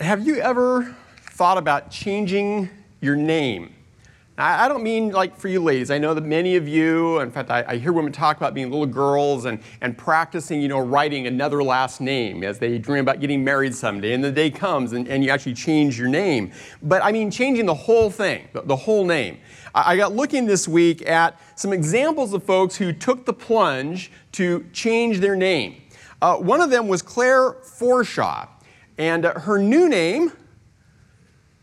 Have you ever thought about changing your name? I don't mean like for you ladies. I know that many of you, in fact, I, I, hear women talk about being little girls and, and practicing, you know, writing another last name as they dream about getting married someday. And the day comes and, and you actually change your name. But I mean changing the whole thing, the, the whole name. I, I got looking this week at some examples of folks who took the plunge to change their name. Uh, one of them was Claire Forshaw. And uh, her new name,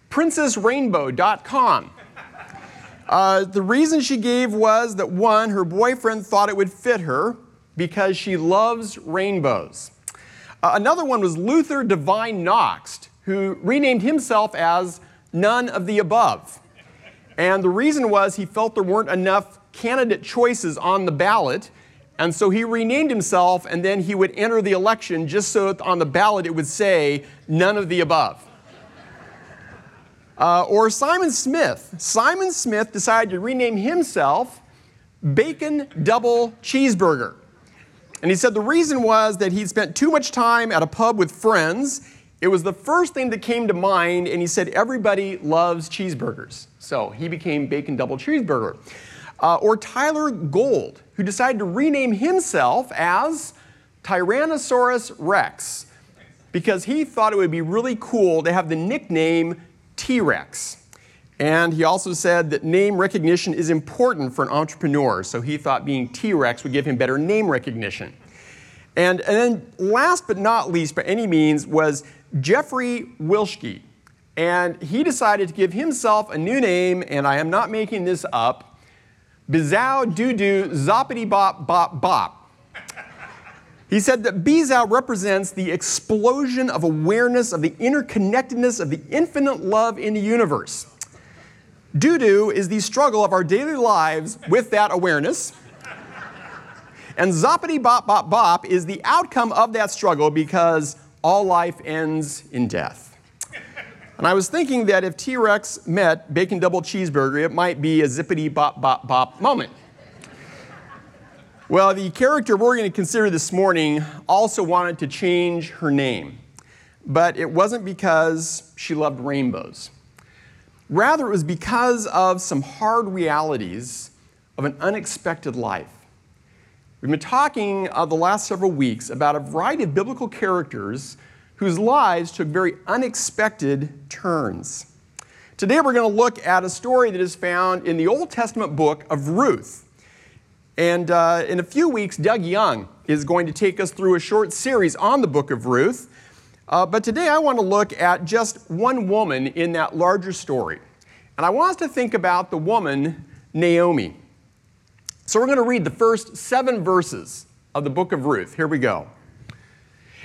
princessrainbow.com. Uh, the reason she gave was that one, her boyfriend thought it would fit her because she loves rainbows. Uh, another one was Luther Divine Knox, who renamed himself as none of the above. And the reason was he felt there weren't enough candidate choices on the ballot, and so he renamed himself, and then he would enter the election just so that on the ballot it would say, none of the above. Uh, or Simon Smith. Simon Smith decided to rename himself Bacon Double Cheeseburger. And he said the reason was that he'd spent too much time at a pub with friends. It was the first thing that came to mind, and he said everybody loves cheeseburgers. So he became Bacon Double Cheeseburger. Uh, or Tyler Gold, who decided to rename himself as Tyrannosaurus Rex because he thought it would be really cool to have the nickname T Rex. And he also said that name recognition is important for an entrepreneur, so he thought being T Rex would give him better name recognition. And, and then, last but not least, by any means, was Jeffrey Wilschke. And he decided to give himself a new name, and I am not making this up Bizow doo doo zoppity bop bop bop. He said that Bizow represents the explosion of awareness of the interconnectedness of the infinite love in the universe. Doo doo is the struggle of our daily lives with that awareness. And zoppity bop bop bop is the outcome of that struggle because all life ends in death. And I was thinking that if T Rex met Bacon Double Cheeseburger, it might be a zippity bop bop bop moment. Well, the character we're going to consider this morning also wanted to change her name, but it wasn't because she loved rainbows. Rather, it was because of some hard realities of an unexpected life. We've been talking uh, the last several weeks about a variety of biblical characters whose lives took very unexpected turns. Today we're going to look at a story that is found in the Old Testament book of Ruth. And uh, in a few weeks, Doug Young is going to take us through a short series on the book of Ruth. Uh, but today I want to look at just one woman in that larger story. And I want us to think about the woman Naomi. So we're going to read the first seven verses of the book of Ruth. Here we go.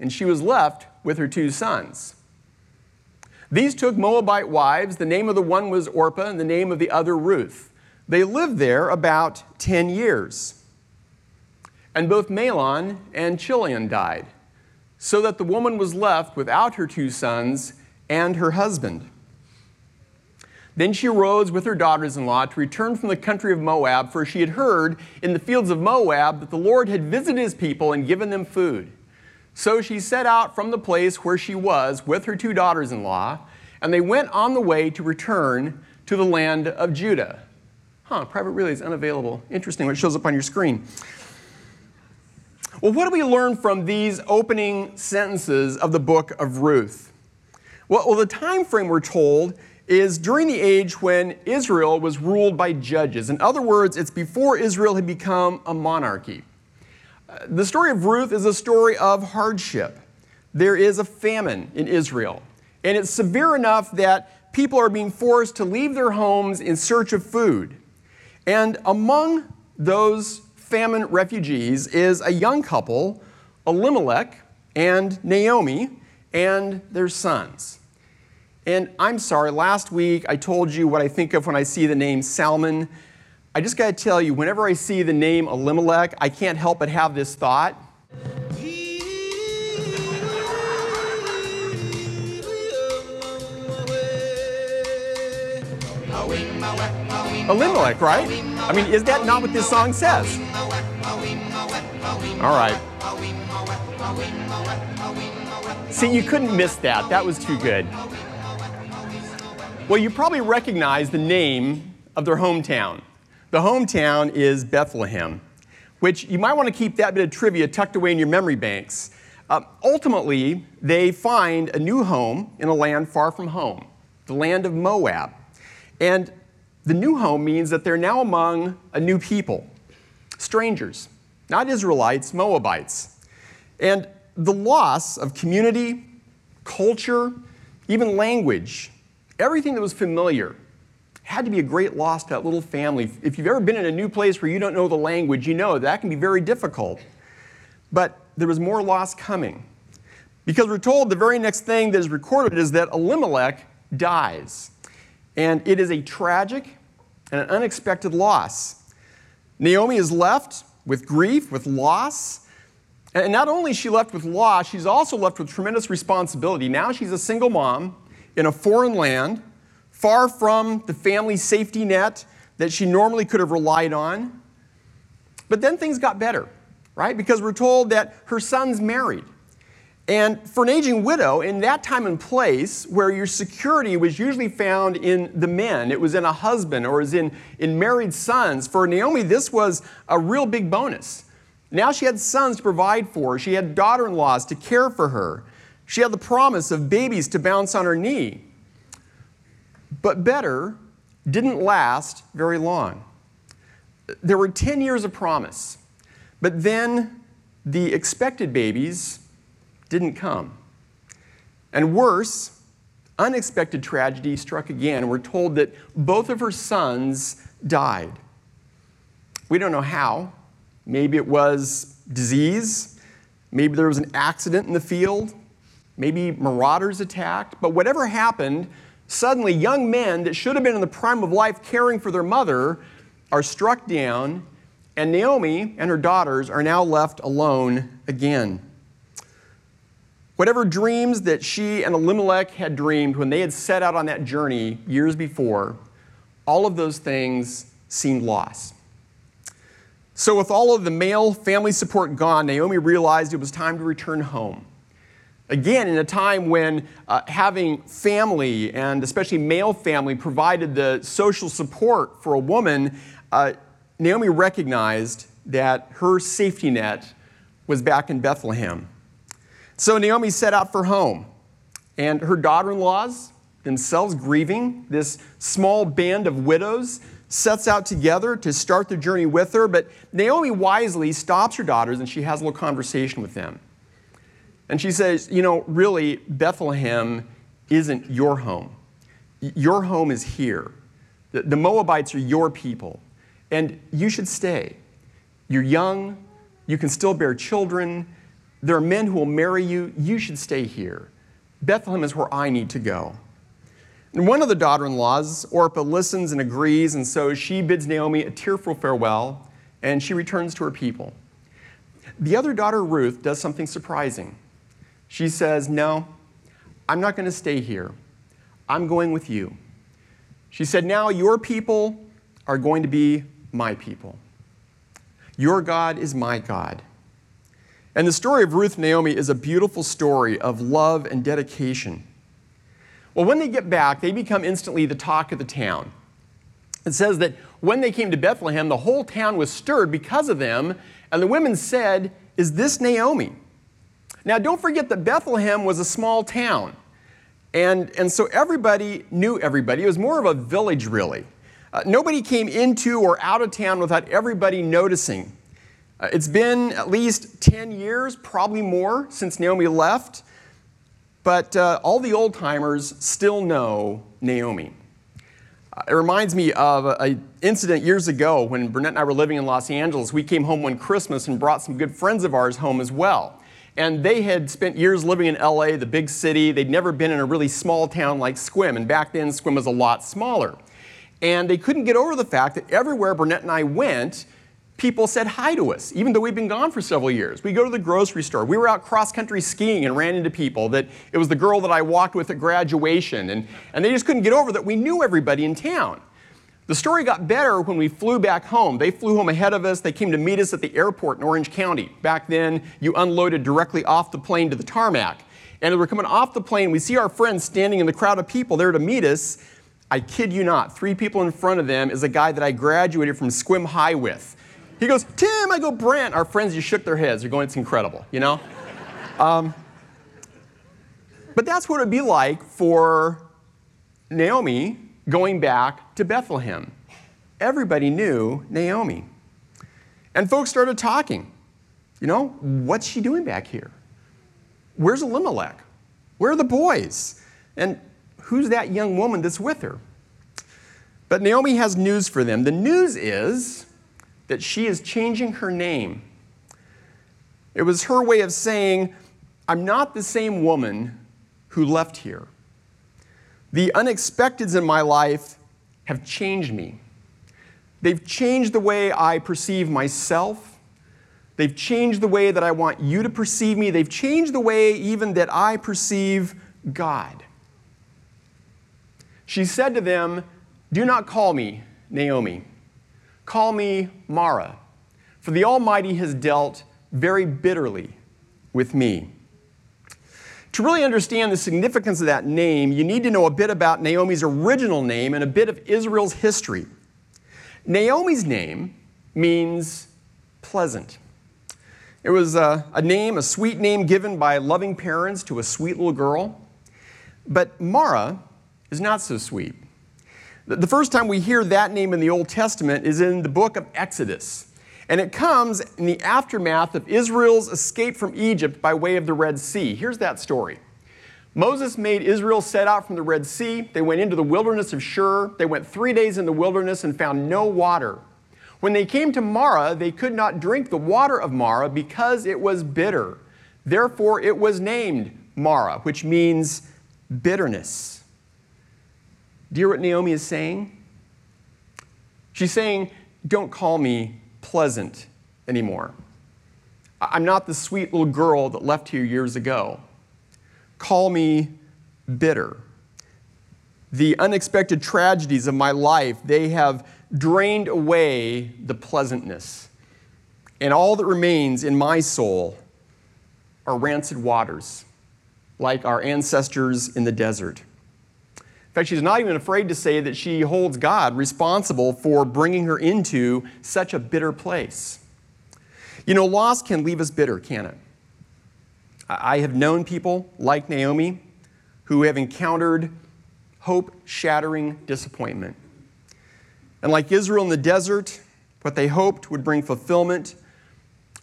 and she was left with her two sons. These took Moabite wives. The name of the one was Orpah, and the name of the other Ruth. They lived there about 10 years. And both Mahlon and Chilion died, so that the woman was left without her two sons and her husband. Then she arose with her daughters in law to return from the country of Moab, for she had heard in the fields of Moab that the Lord had visited his people and given them food. So she set out from the place where she was with her two daughters in law, and they went on the way to return to the land of Judah. Huh, private relay is unavailable. Interesting what shows up on your screen. Well, what do we learn from these opening sentences of the book of Ruth? Well, well, the time frame we're told is during the age when Israel was ruled by judges. In other words, it's before Israel had become a monarchy. The story of Ruth is a story of hardship. There is a famine in Israel, and it's severe enough that people are being forced to leave their homes in search of food. And among those famine refugees is a young couple, Elimelech and Naomi, and their sons. And I'm sorry, last week I told you what I think of when I see the name Salmon. I just got to tell you, whenever I see the name Elimelech, I can't help but have this thought. Elimelech, right? I mean, is that not what this song says? All right. See, you couldn't miss that. That was too good. Well, you probably recognize the name of their hometown. The hometown is Bethlehem, which you might want to keep that bit of trivia tucked away in your memory banks. Uh, ultimately, they find a new home in a land far from home, the land of Moab. And the new home means that they're now among a new people, strangers, not Israelites, Moabites. And the loss of community, culture, even language, everything that was familiar, had to be a great loss to that little family. If you've ever been in a new place where you don't know the language, you know that can be very difficult. But there was more loss coming. Because we're told the very next thing that is recorded is that Elimelech dies. And it is a tragic and an unexpected loss. Naomi is left with grief, with loss. And not only is she left with loss, she's also left with tremendous responsibility. Now she's a single mom in a foreign land, far from the family safety net that she normally could have relied on. But then things got better, right? Because we're told that her son's married. And for an aging widow, in that time and place where your security was usually found in the men, it was in a husband or was in, in married sons, for Naomi, this was a real big bonus. Now she had sons to provide for she had daughter in laws to care for her, she had the promise of babies to bounce on her knee. But better didn't last very long. There were 10 years of promise, but then the expected babies didn't come. And worse, unexpected tragedy struck again. We're told that both of her sons died. We don't know how. Maybe it was disease. Maybe there was an accident in the field. Maybe marauders attacked. But whatever happened, suddenly young men that should have been in the prime of life caring for their mother are struck down, and Naomi and her daughters are now left alone again. Whatever dreams that she and Elimelech had dreamed when they had set out on that journey years before, all of those things seemed lost. So, with all of the male family support gone, Naomi realized it was time to return home. Again, in a time when uh, having family, and especially male family, provided the social support for a woman, uh, Naomi recognized that her safety net was back in Bethlehem. So Naomi set out for home, and her daughter in laws, themselves grieving, this small band of widows, sets out together to start their journey with her. But Naomi wisely stops her daughters and she has a little conversation with them. And she says, You know, really, Bethlehem isn't your home. Your home is here. The Moabites are your people, and you should stay. You're young, you can still bear children there are men who will marry you. You should stay here. Bethlehem is where I need to go. And one of the daughter in laws, Orpah, listens and agrees, and so she bids Naomi a tearful farewell and she returns to her people. The other daughter, Ruth, does something surprising. She says, No, I'm not going to stay here. I'm going with you. She said, Now your people are going to be my people. Your God is my God. And the story of Ruth Naomi is a beautiful story of love and dedication. Well, when they get back, they become instantly the talk of the town. It says that when they came to Bethlehem, the whole town was stirred because of them, and the women said, Is this Naomi? Now, don't forget that Bethlehem was a small town. And, and so everybody knew everybody. It was more of a village, really. Uh, nobody came into or out of town without everybody noticing. Uh, it's been at least 10 years, probably more, since Naomi left, but uh, all the old timers still know Naomi. Uh, it reminds me of an incident years ago when Burnett and I were living in Los Angeles. We came home one Christmas and brought some good friends of ours home as well. And they had spent years living in LA, the big city. They'd never been in a really small town like Sequim. And back then, Sequim was a lot smaller. And they couldn't get over the fact that everywhere Burnett and I went, people said hi to us, even though we'd been gone for several years. We go to the grocery store. We were out cross country skiing and ran into people that it was the girl that I walked with at graduation. And, and they just couldn't get over that we knew everybody in town. The story got better when we flew back home. They flew home ahead of us. They came to meet us at the airport in Orange County. Back then, you unloaded directly off the plane to the tarmac. And as we're coming off the plane, we see our friends standing in the crowd of people there to meet us. I kid you not, three people in front of them is a guy that I graduated from Sequim High with. He goes, Tim, I go, Brent. Our friends just shook their heads. They're going, it's incredible, you know? um, but that's what it would be like for Naomi going back to Bethlehem. Everybody knew Naomi. And folks started talking. You know, what's she doing back here? Where's Elimelech? Where are the boys? And who's that young woman that's with her? But Naomi has news for them. The news is that she is changing her name. It was her way of saying, I'm not the same woman who left here. The unexpecteds in my life have changed me. They've changed the way I perceive myself. They've changed the way that I want you to perceive me. They've changed the way even that I perceive God. She said to them, Do not call me Naomi. Call me Mara, for the Almighty has dealt very bitterly with me. To really understand the significance of that name, you need to know a bit about Naomi's original name and a bit of Israel's history. Naomi's name means pleasant. It was a, a, name, a sweet name given by loving parents to a sweet little girl. But Mara is not so sweet. The first time we hear that name in the Old Testament is in the book of Exodus. And it comes in the aftermath of Israel's escape from Egypt by way of the Red Sea. Here's that story. Moses made Israel set out from the Red Sea. They went into the wilderness of Shur. They went three days in the wilderness and found no water. When they came to Marah, they could not drink the water of Marah because it was bitter. Therefore, it was named Marah, which means bitterness. Do you hear what Naomi is saying? She's saying, Don't call me pleasant anymore. I'm not the sweet little girl that left here years ago. Call me bitter. The unexpected tragedies of my life, they have drained away the pleasantness. And all that remains in my soul are rancid waters, like our ancestors in the desert. Fact, she's not even afraid to say that she holds God responsible for bringing her into such a bitter place. You know, loss can leave us bitter, can it? I have known people like Naomi who have encountered hope shattering disappointment. And like Israel in the desert, what they hoped would bring fulfillment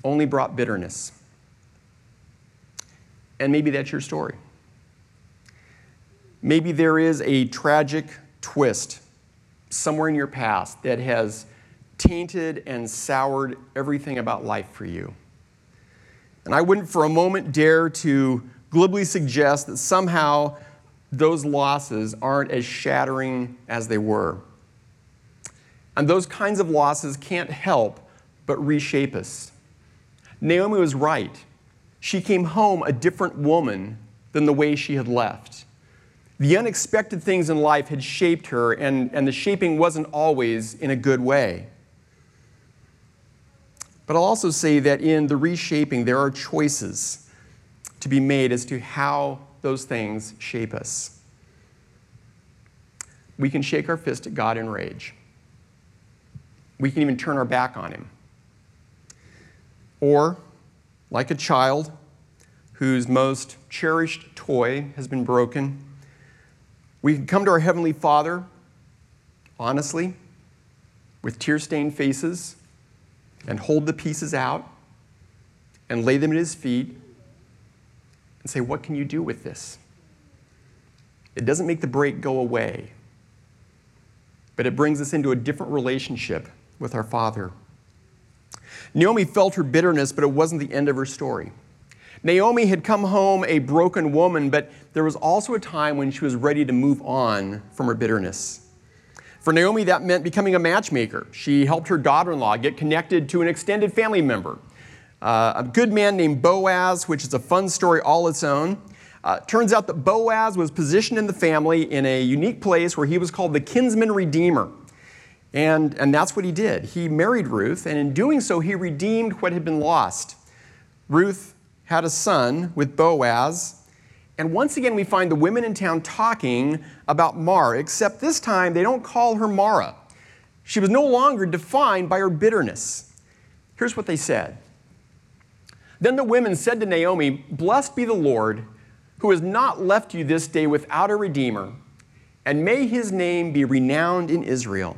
only brought bitterness. And maybe that's your story. Maybe there is a tragic twist somewhere in your past that has tainted and soured everything about life for you. And I wouldn't for a moment dare to glibly suggest that somehow those losses aren't as shattering as they were. And those kinds of losses can't help but reshape us. Naomi was right. She came home a different woman than the way she had left. The unexpected things in life had shaped her, and, and the shaping wasn't always in a good way. But I'll also say that in the reshaping, there are choices to be made as to how those things shape us. We can shake our fist at God in rage. We can even turn our back on Him. Or, like a child whose most cherished toy has been broken, we can come to our Heavenly Father honestly, with tear stained faces, and hold the pieces out and lay them at His feet and say, What can you do with this? It doesn't make the break go away, but it brings us into a different relationship with our Father. Naomi felt her bitterness, but it wasn't the end of her story. Naomi had come home a broken woman, but there was also a time when she was ready to move on from her bitterness. For Naomi, that meant becoming a matchmaker. She helped her daughter in law get connected to an extended family member, uh, a good man named Boaz, which is a fun story all its own. Uh, turns out that Boaz was positioned in the family in a unique place where he was called the kinsman redeemer. And, and that's what he did. He married Ruth, and in doing so, he redeemed what had been lost. Ruth had a son with Boaz, and once again, we find the women in town talking about Mara, except this time they don't call her Mara. She was no longer defined by her bitterness. Here's what they said Then the women said to Naomi, Blessed be the Lord, who has not left you this day without a redeemer, and may his name be renowned in Israel.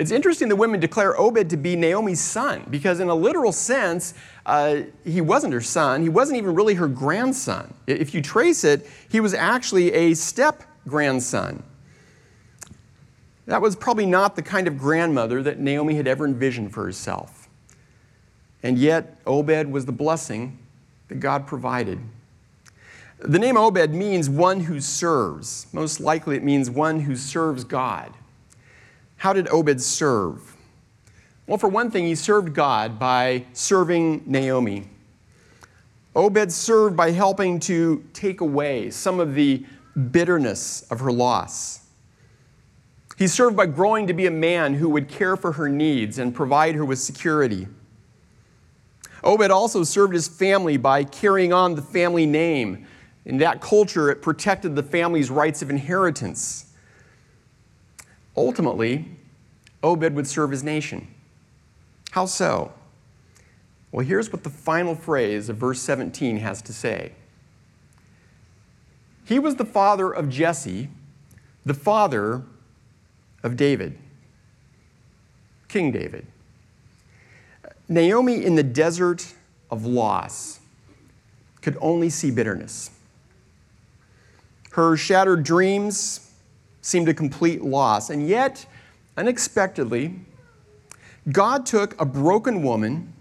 It's interesting the women declare Obed to be Naomi's son because, in a literal sense, uh, he wasn't her son. He wasn't even really her grandson. If you trace it, he was actually a step grandson. That was probably not the kind of grandmother that Naomi had ever envisioned for herself. And yet, Obed was the blessing that God provided. The name Obed means one who serves. Most likely, it means one who serves God. How did Obed serve? Well, for one thing, he served God by serving Naomi. Obed served by helping to take away some of the bitterness of her loss. He served by growing to be a man who would care for her needs and provide her with security. Obed also served his family by carrying on the family name. In that culture, it protected the family's rights of inheritance. Ultimately, Obed would serve his nation. How so? Well, here's what the final phrase of verse 17 has to say He was the father of Jesse, the father of David, King David. Naomi in the desert of loss could only see bitterness. Her shattered dreams, seemed a complete loss. And yet, unexpectedly, God took a broken woman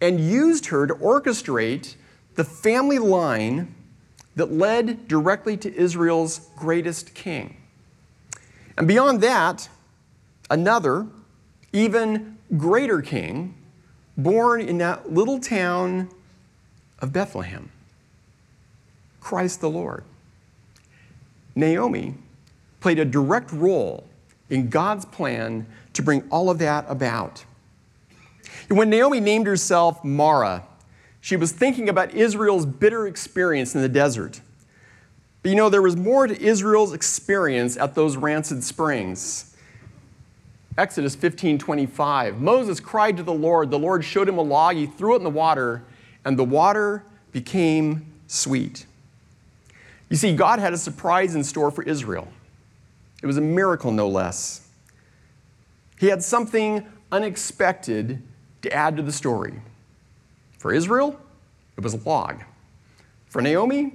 and used her to orchestrate the family line that led directly to Israel's greatest king. And beyond that, another, even greater king, born in that little town of Bethlehem Christ the Lord. Naomi played a direct role in God's plan to bring all of that about. When Naomi named herself Mara, she was thinking about Israel's bitter experience in the desert. But you know, there was more to Israel's experience at those rancid springs. Exodus 15 25. Moses cried to the Lord. The Lord showed him a log. He threw it in the water, and the water became sweet. You see, God had a surprise in store for Israel. It was a miracle, no less. He had something unexpected to add to the story. For Israel, it was a log. For Naomi,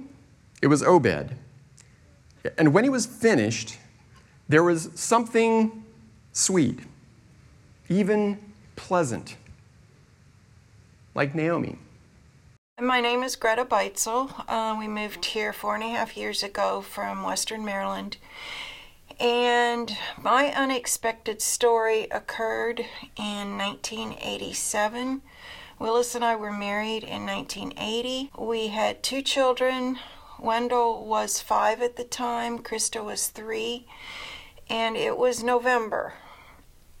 it was Obed. And when he was finished, there was something sweet, even pleasant, like Naomi. My name is Greta Beitzel. Uh, we moved here four and a half years ago from Western Maryland. And my unexpected story occurred in 1987. Willis and I were married in 1980. We had two children. Wendell was five at the time, Krista was three, and it was November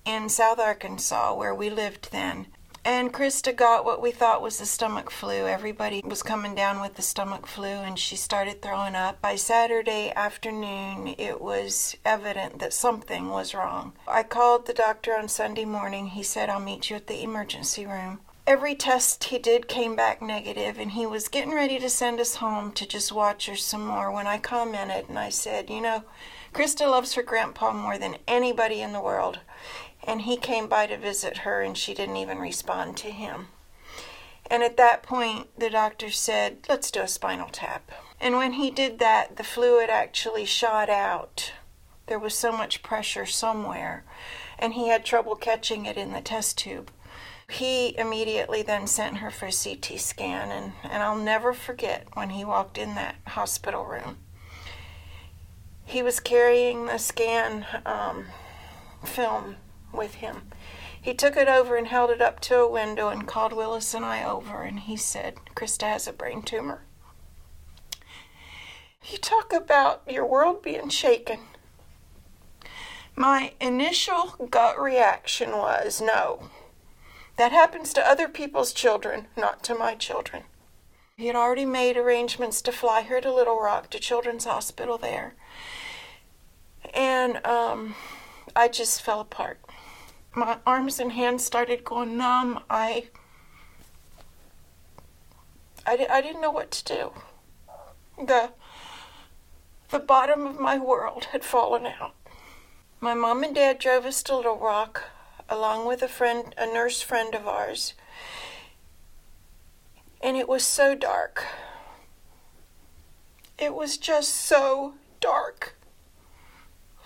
in South Arkansas where we lived then. And Krista got what we thought was the stomach flu. Everybody was coming down with the stomach flu, and she started throwing up. By Saturday afternoon, it was evident that something was wrong. I called the doctor on Sunday morning. He said, I'll meet you at the emergency room. every test he did came back negative, and he was getting ready to send us home to just watch her some more when I commented and I said, You know, Krista loves her grandpa more than anybody in the world. And he came by to visit her, and she didn't even respond to him. And at that point, the doctor said, Let's do a spinal tap. And when he did that, the fluid actually shot out. There was so much pressure somewhere, and he had trouble catching it in the test tube. He immediately then sent her for a CT scan, and, and I'll never forget when he walked in that hospital room. He was carrying the scan um, film with him. He took it over and held it up to a window and called Willis and I over, and he said, Krista has a brain tumor. You talk about your world being shaken. My initial gut reaction was no. That happens to other people's children, not to my children. He had already made arrangements to fly her to Little Rock, to Children's Hospital there. And um, I just fell apart. My arms and hands started going numb. I, I, I didn't know what to do. The, the bottom of my world had fallen out. My mom and dad drove us to Little Rock along with a friend, a nurse friend of ours. And it was so dark. It was just so dark,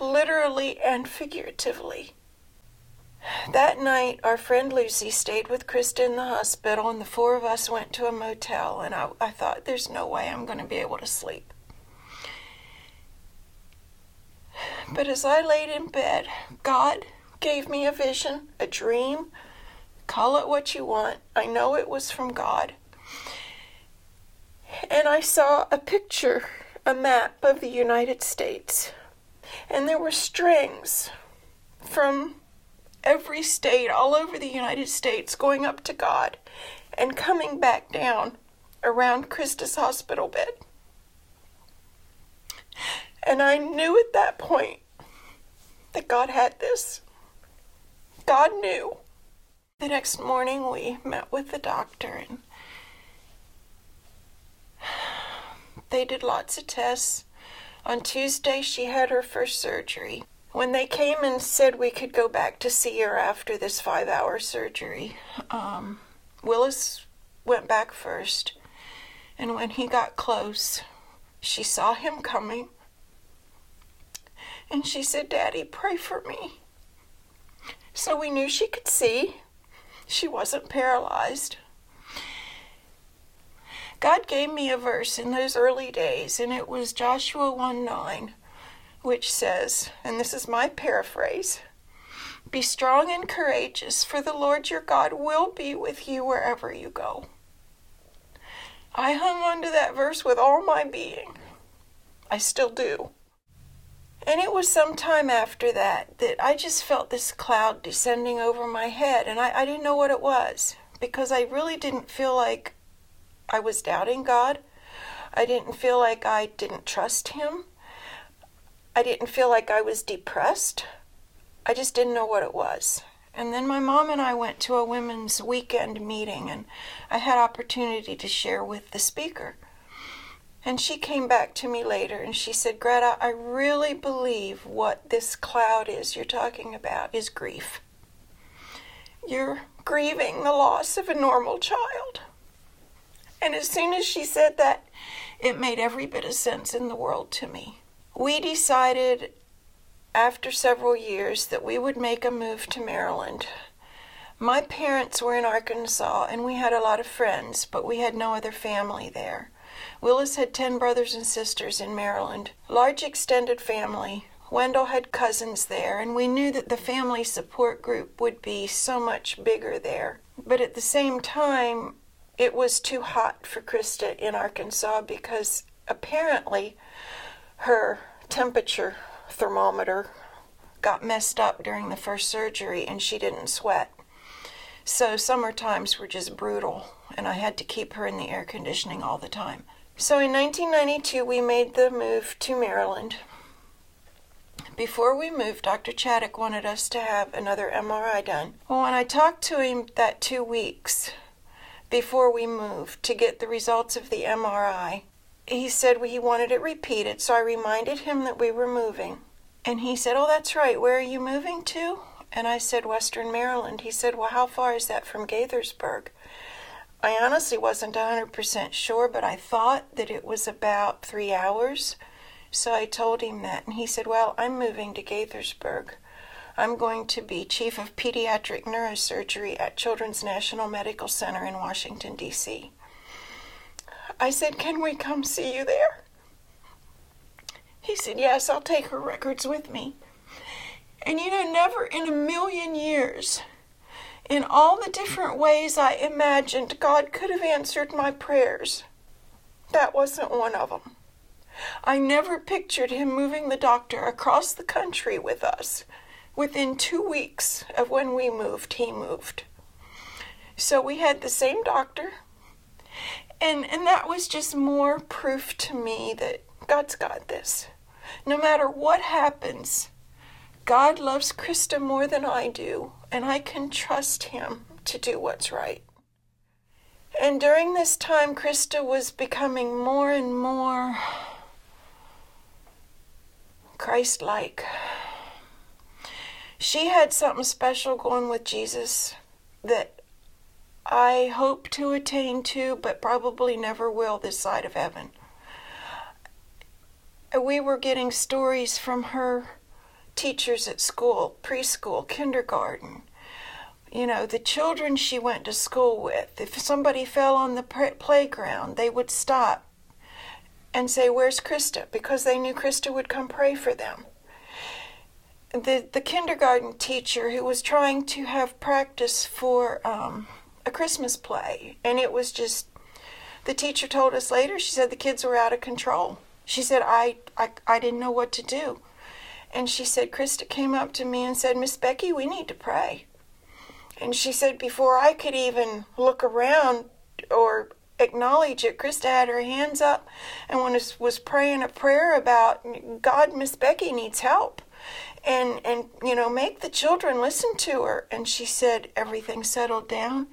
literally and figuratively. That night, our friend Lucy stayed with Krista in the hospital, and the four of us went to a motel. And I, I thought, there's no way I'm going to be able to sleep. But as I laid in bed, God gave me a vision, a dream. Call it what you want. I know it was from God. And I saw a picture, a map of the United States. And there were strings from every state all over the United States going up to God and coming back down around Krista's hospital bed. And I knew at that point that God had this. God knew. The next morning, we met with the doctor, and they did lots of tests. On Tuesday, she had her first surgery. When they came and said we could go back to see her after this five hour surgery, um, Willis went back first. And when he got close, she saw him coming. And she said, Daddy, pray for me. So we knew she could see. She wasn't paralyzed. God gave me a verse in those early days, and it was Joshua 1 9, which says, and this is my paraphrase Be strong and courageous, for the Lord your God will be with you wherever you go. I hung on to that verse with all my being. I still do. And it was some time after that that I just felt this cloud descending over my head, and I, I didn't know what it was because I really didn't feel like I was doubting God. I didn't feel like I didn't trust Him. I didn't feel like I was depressed. I just didn't know what it was. And then my mom and I went to a women's weekend meeting, and I had opportunity to share with the speaker. And she came back to me later and she said, Greta, I really believe what this cloud is you're talking about is grief. You're grieving the loss of a normal child. And as soon as she said that, it made every bit of sense in the world to me. We decided after several years that we would make a move to Maryland. My parents were in Arkansas and we had a lot of friends, but we had no other family there. Willis had 10 brothers and sisters in Maryland, large extended family. Wendell had cousins there, and we knew that the family support group would be so much bigger there. But at the same time, it was too hot for Krista in Arkansas because apparently her temperature thermometer got messed up during the first surgery and she didn't sweat. So summer times were just brutal, and I had to keep her in the air conditioning all the time. So in 1992, we made the move to Maryland. Before we moved, Dr. Chadduck wanted us to have another MRI done. Well, when I talked to him that two weeks, before we moved to get the results of the MRI. He said he wanted it repeated, so I reminded him that we were moving. And he said, Oh, that's right. Where are you moving to? And I said, Western Maryland. He said, Well, how far is that from Gaithersburg? I honestly wasn't 100% sure, but I thought that it was about three hours. So I told him that, and he said, Well, I'm moving to Gaithersburg. I'm going to be chief of pediatric neurosurgery at Children's National Medical Center in Washington, D.C. I said, Can we come see you there? He said, Yes, I'll take her records with me. And you know, never in a million years, in all the different ways I imagined God could have answered my prayers, that wasn't one of them. I never pictured him moving the doctor across the country with us. Within two weeks of when we moved, he moved. So we had the same doctor, and, and that was just more proof to me that God's got this. No matter what happens, God loves Krista more than I do, and I can trust Him to do what's right. And during this time, Krista was becoming more and more Christ like. She had something special going with Jesus that I hope to attain to, but probably never will this side of heaven. We were getting stories from her teachers at school, preschool, kindergarten. You know, the children she went to school with, if somebody fell on the playground, they would stop and say, Where's Krista? because they knew Krista would come pray for them. The, the kindergarten teacher who was trying to have practice for um, a Christmas play, and it was just, the teacher told us later, she said the kids were out of control. She said, I, I, I didn't know what to do. And she said, Krista came up to me and said, Miss Becky, we need to pray. And she said, before I could even look around or acknowledge it. Krista had her hands up and was, was praying a prayer about God, Miss Becky needs help. And, and, you know, make the children listen to her. And she said everything settled down.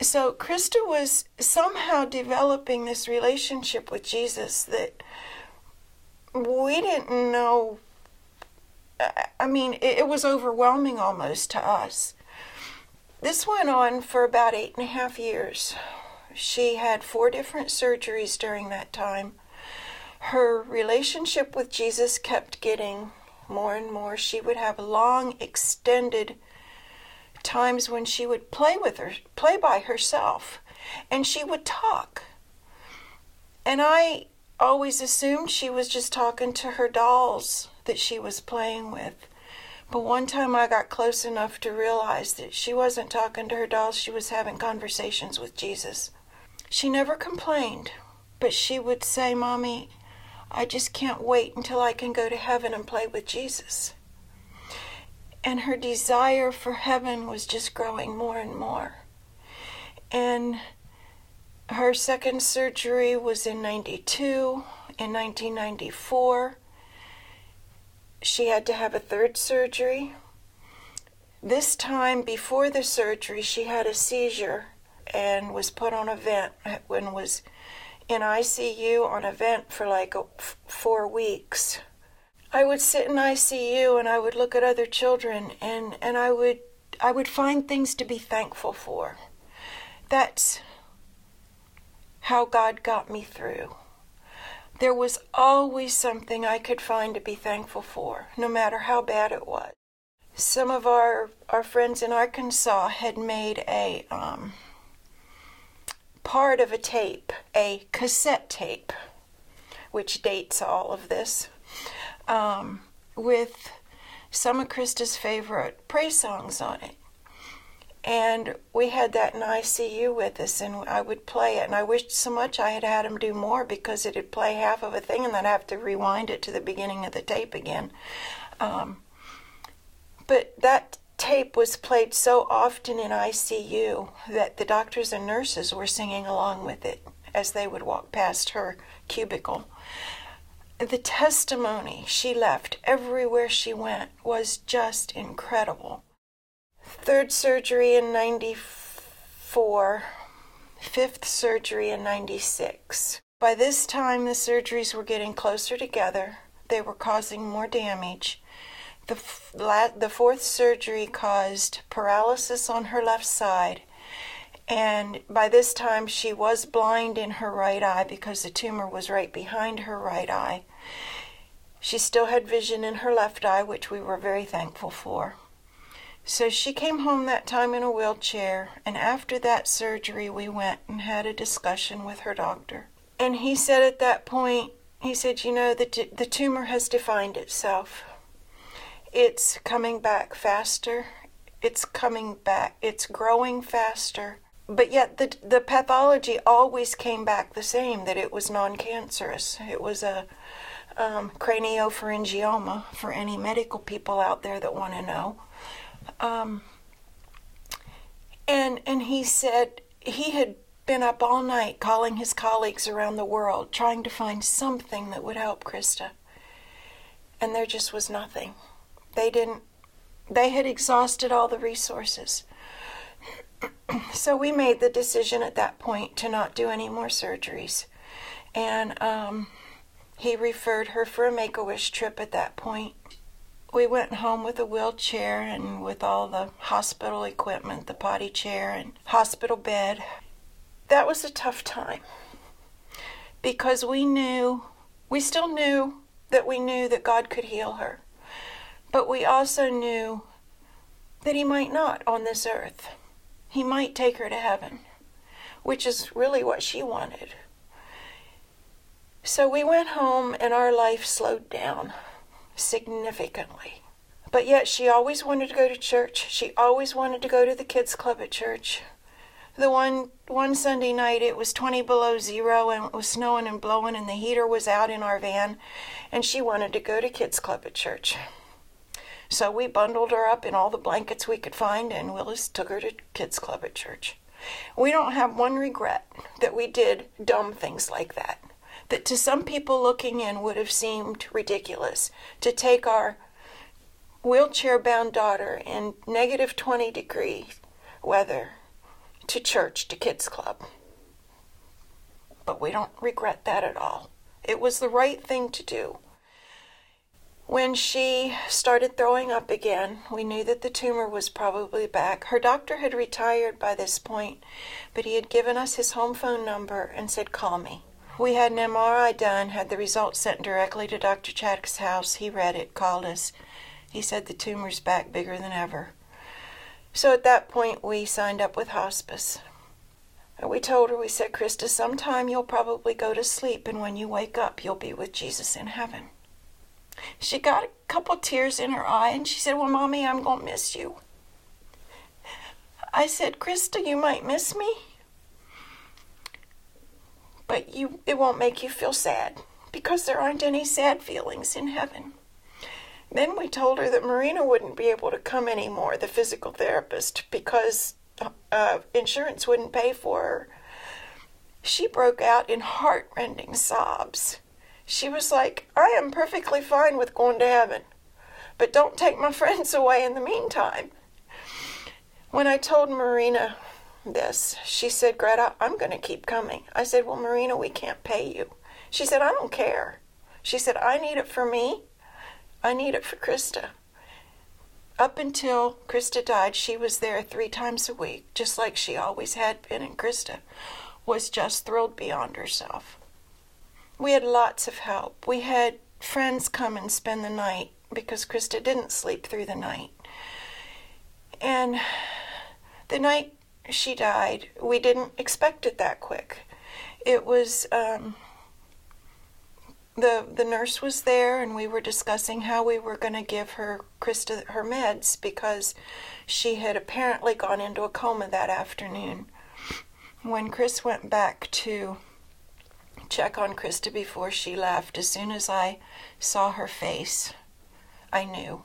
So Krista was somehow developing this relationship with Jesus that we didn't know. I mean, it, it was overwhelming almost to us. This went on for about eight and a half years. She had four different surgeries during that time. Her relationship with Jesus kept getting more and more. She would have long, extended times when she would play with her, play by herself, and she would talk. And I always assumed she was just talking to her dolls that she was playing with. But one time I got close enough to realize that she wasn't talking to her dolls, she was having conversations with Jesus. She never complained, but she would say, Mommy, I just can't wait until I can go to heaven and play with Jesus. And her desire for heaven was just growing more and more. And her second surgery was in 92. In 1994, she had to have a third surgery. This time, before the surgery, she had a seizure and was put on a vent when was in ICU on a vent for like four weeks. I would sit in ICU and I would look at other children and, and I would I would find things to be thankful for. That's how God got me through. There was always something I could find to be thankful for, no matter how bad it was. Some of our, our friends in Arkansas had made a um, part of a tape, a cassette tape, which dates all of this, um, with some of Krista's favorite praise songs on it. And we had that in ICU with us, and I would play it. And I wished so much I had had him do more because it'd play half of a thing, and then I'd have to rewind it to the beginning of the tape again. Um, but that tape was played so often in ICU that the doctors and nurses were singing along with it as they would walk past her cubicle. The testimony she left everywhere she went was just incredible. Third surgery in 94, fifth surgery in 96. By this time, the surgeries were getting closer together, they were causing more damage. The, the fourth surgery caused paralysis on her left side, and by this time, she was blind in her right eye because the tumor was right behind her right eye. She still had vision in her left eye, which we were very thankful for. So she came home that time in a wheelchair, and after that surgery, we went and had a discussion with her doctor. And he said at that point, he said, You know, the, t- the tumor has defined itself. It's coming back faster. It's coming back. It's growing faster. But yet, the, the pathology always came back the same that it was non cancerous. It was a um, craniopharyngioma for any medical people out there that want to know. Um, and and he said he had been up all night calling his colleagues around the world trying to find something that would help Krista. And there just was nothing. They didn't they had exhausted all the resources. so we made the decision at that point to not do any more surgeries. And um, he referred her for a make a wish trip at that point we went home with a wheelchair and with all the hospital equipment, the potty chair and hospital bed. That was a tough time because we knew, we still knew that we knew that God could heal her. But we also knew that He might not on this earth. He might take her to heaven, which is really what she wanted. So we went home and our life slowed down significantly. But yet she always wanted to go to church. She always wanted to go to the kids club at church. The one one Sunday night it was 20 below 0 and it was snowing and blowing and the heater was out in our van and she wanted to go to kids club at church. So we bundled her up in all the blankets we could find and Willis took her to kids club at church. We don't have one regret that we did dumb things like that that to some people looking in would have seemed ridiculous to take our wheelchair bound daughter in negative 20 degree weather to church, to kids' club. But we don't regret that at all. It was the right thing to do. When she started throwing up again, we knew that the tumor was probably back. Her doctor had retired by this point, but he had given us his home phone number and said, Call me. We had an MRI done, had the results sent directly to Dr. Chadduck's house. He read it, called us. He said the tumor's back bigger than ever. So at that point, we signed up with hospice. We told her, we said, Krista, sometime you'll probably go to sleep, and when you wake up, you'll be with Jesus in heaven. She got a couple tears in her eye, and she said, Well, Mommy, I'm going to miss you. I said, Krista, you might miss me, but you it won't make you feel sad because there aren't any sad feelings in heaven. Then we told her that Marina wouldn't be able to come anymore, the physical therapist, because uh, insurance wouldn't pay for her. She broke out in heartrending sobs. She was like, I am perfectly fine with going to heaven, but don't take my friends away in the meantime. When I told Marina this. She said, Greta, I'm going to keep coming. I said, Well, Marina, we can't pay you. She said, I don't care. She said, I need it for me. I need it for Krista. Up until Krista died, she was there three times a week, just like she always had been, and Krista was just thrilled beyond herself. We had lots of help. We had friends come and spend the night because Krista didn't sleep through the night. And the night she died, we didn't expect it that quick. It was um, the the nurse was there, and we were discussing how we were going to give her Krista her meds because she had apparently gone into a coma that afternoon. When Chris went back to check on Krista before she left, as soon as I saw her face, I knew.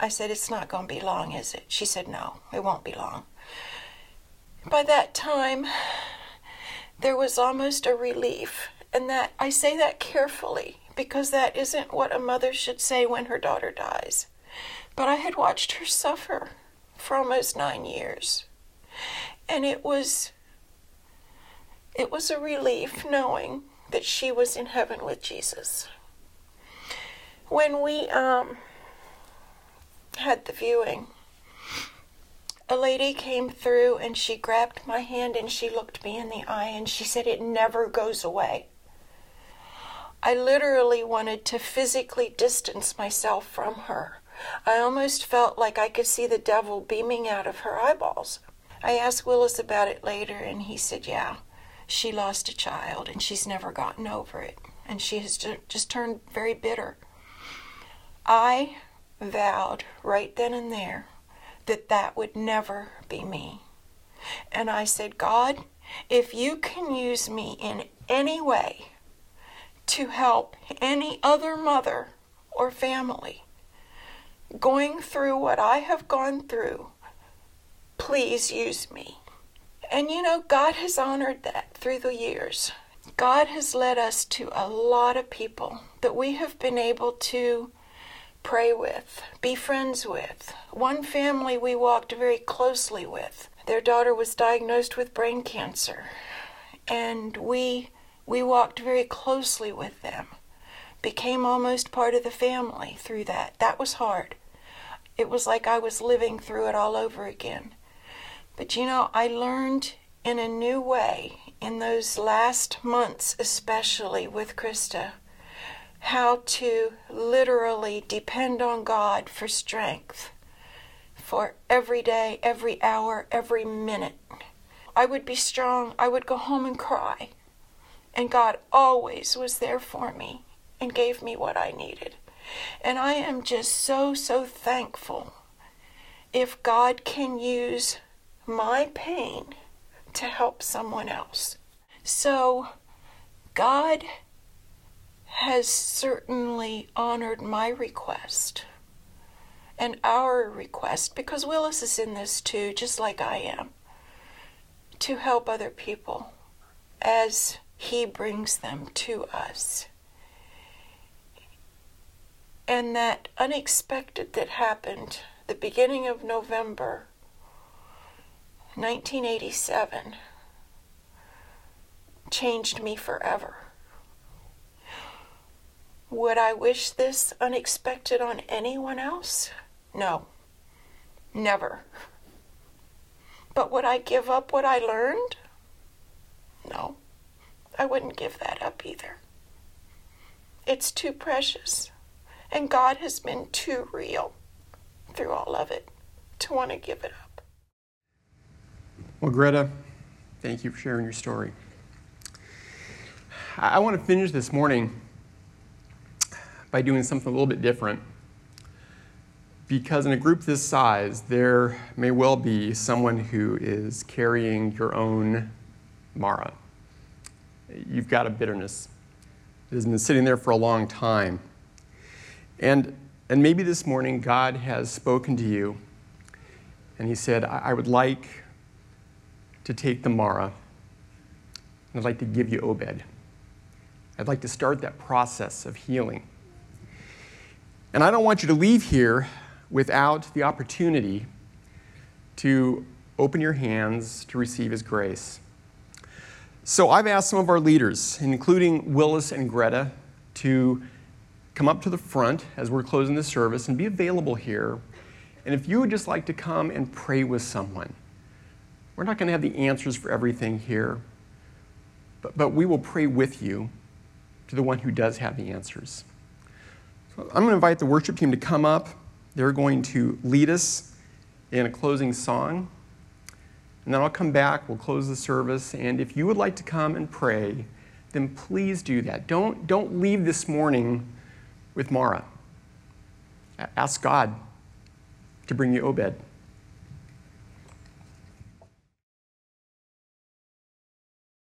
I said, It's not going to be long, is it? She said, No, it won't be long. By that time, there was almost a relief, and that I say that carefully because that isn't what a mother should say when her daughter dies. But I had watched her suffer for almost nine years, and it was it was a relief knowing that she was in heaven with Jesus. When we um, had the viewing, a lady came through and she grabbed my hand and she looked me in the eye and she said, It never goes away. I literally wanted to physically distance myself from her. I almost felt like I could see the devil beaming out of her eyeballs. I asked Willis about it later, and he said, Yeah, she lost a child and she's never gotten over it. And she has just turned very bitter. I vowed right then and there that that would never be me. And I said, God, if you can use me in any way to help any other mother or family going through what I have gone through, please use me. And you know, God has honored that through the years. God has led us to a lot of people that we have been able to pray with, be friends with. One family we walked very closely with. Their daughter was diagnosed with brain cancer, and we we walked very closely with them. Became almost part of the family through that. That was hard. It was like I was living through it all over again. But you know, I learned in a new way in those last months, especially with Krista how to literally depend on God for strength for every day, every hour, every minute. I would be strong. I would go home and cry. And God always was there for me and gave me what I needed. And I am just so, so thankful if God can use my pain to help someone else. So, God has certainly honored my request and our request, because Willis is in this too, just like I am, to help other people as he brings them to us. And that unexpected that happened the beginning of November 1987 changed me forever. Would I wish this unexpected on anyone else? No, never. But would I give up what I learned? No, I wouldn't give that up either. It's too precious, and God has been too real through all of it to want to give it up. Well, Greta, thank you for sharing your story. I want to finish this morning by doing something a little bit different. Because in a group this size, there may well be someone who is carrying your own Mara. You've got a bitterness that has been sitting there for a long time. And, and maybe this morning God has spoken to you and He said, I, I would like to take the Mara and I'd like to give you Obed. I'd like to start that process of healing. And I don't want you to leave here without the opportunity to open your hands to receive His grace. So I've asked some of our leaders, including Willis and Greta, to come up to the front as we're closing the service and be available here. And if you would just like to come and pray with someone, we're not going to have the answers for everything here, but, but we will pray with you to the one who does have the answers. So I'm going to invite the worship team to come up. They're going to lead us in a closing song. And then I'll come back, we'll close the service. And if you would like to come and pray, then please do that. Don't, don't leave this morning with Mara. Ask God to bring you Obed.